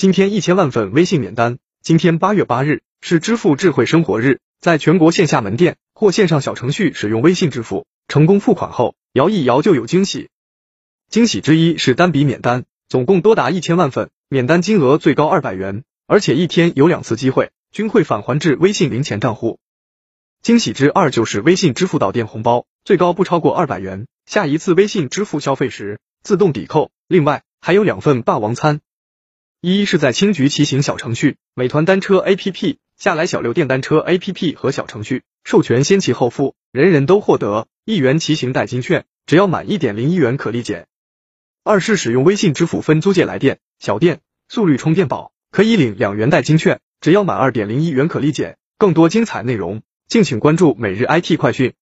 今天一千万份微信免单。今天八月八日是支付智慧生活日，在全国线下门店或线上小程序使用微信支付成功付款后，摇一摇就有惊喜。惊喜之一是单笔免单，总共多达一千万份，免单金额最高二百元，而且一天有两次机会，均会返还至微信零钱账户。惊喜之二就是微信支付到店红包，最高不超过二百元，下一次微信支付消费时自动抵扣。另外还有两份霸王餐。一是在青桔骑行小程序、美团单车 APP、下来小六电单车 APP 和小程序授权先骑后付，人人都获得一元骑行代金券，只要满一点零一元可立减。二是使用微信支付分租借来电、小店、速率充电宝，可以领两元代金券，只要满二点零一元可立减。更多精彩内容，敬请关注每日 IT 快讯。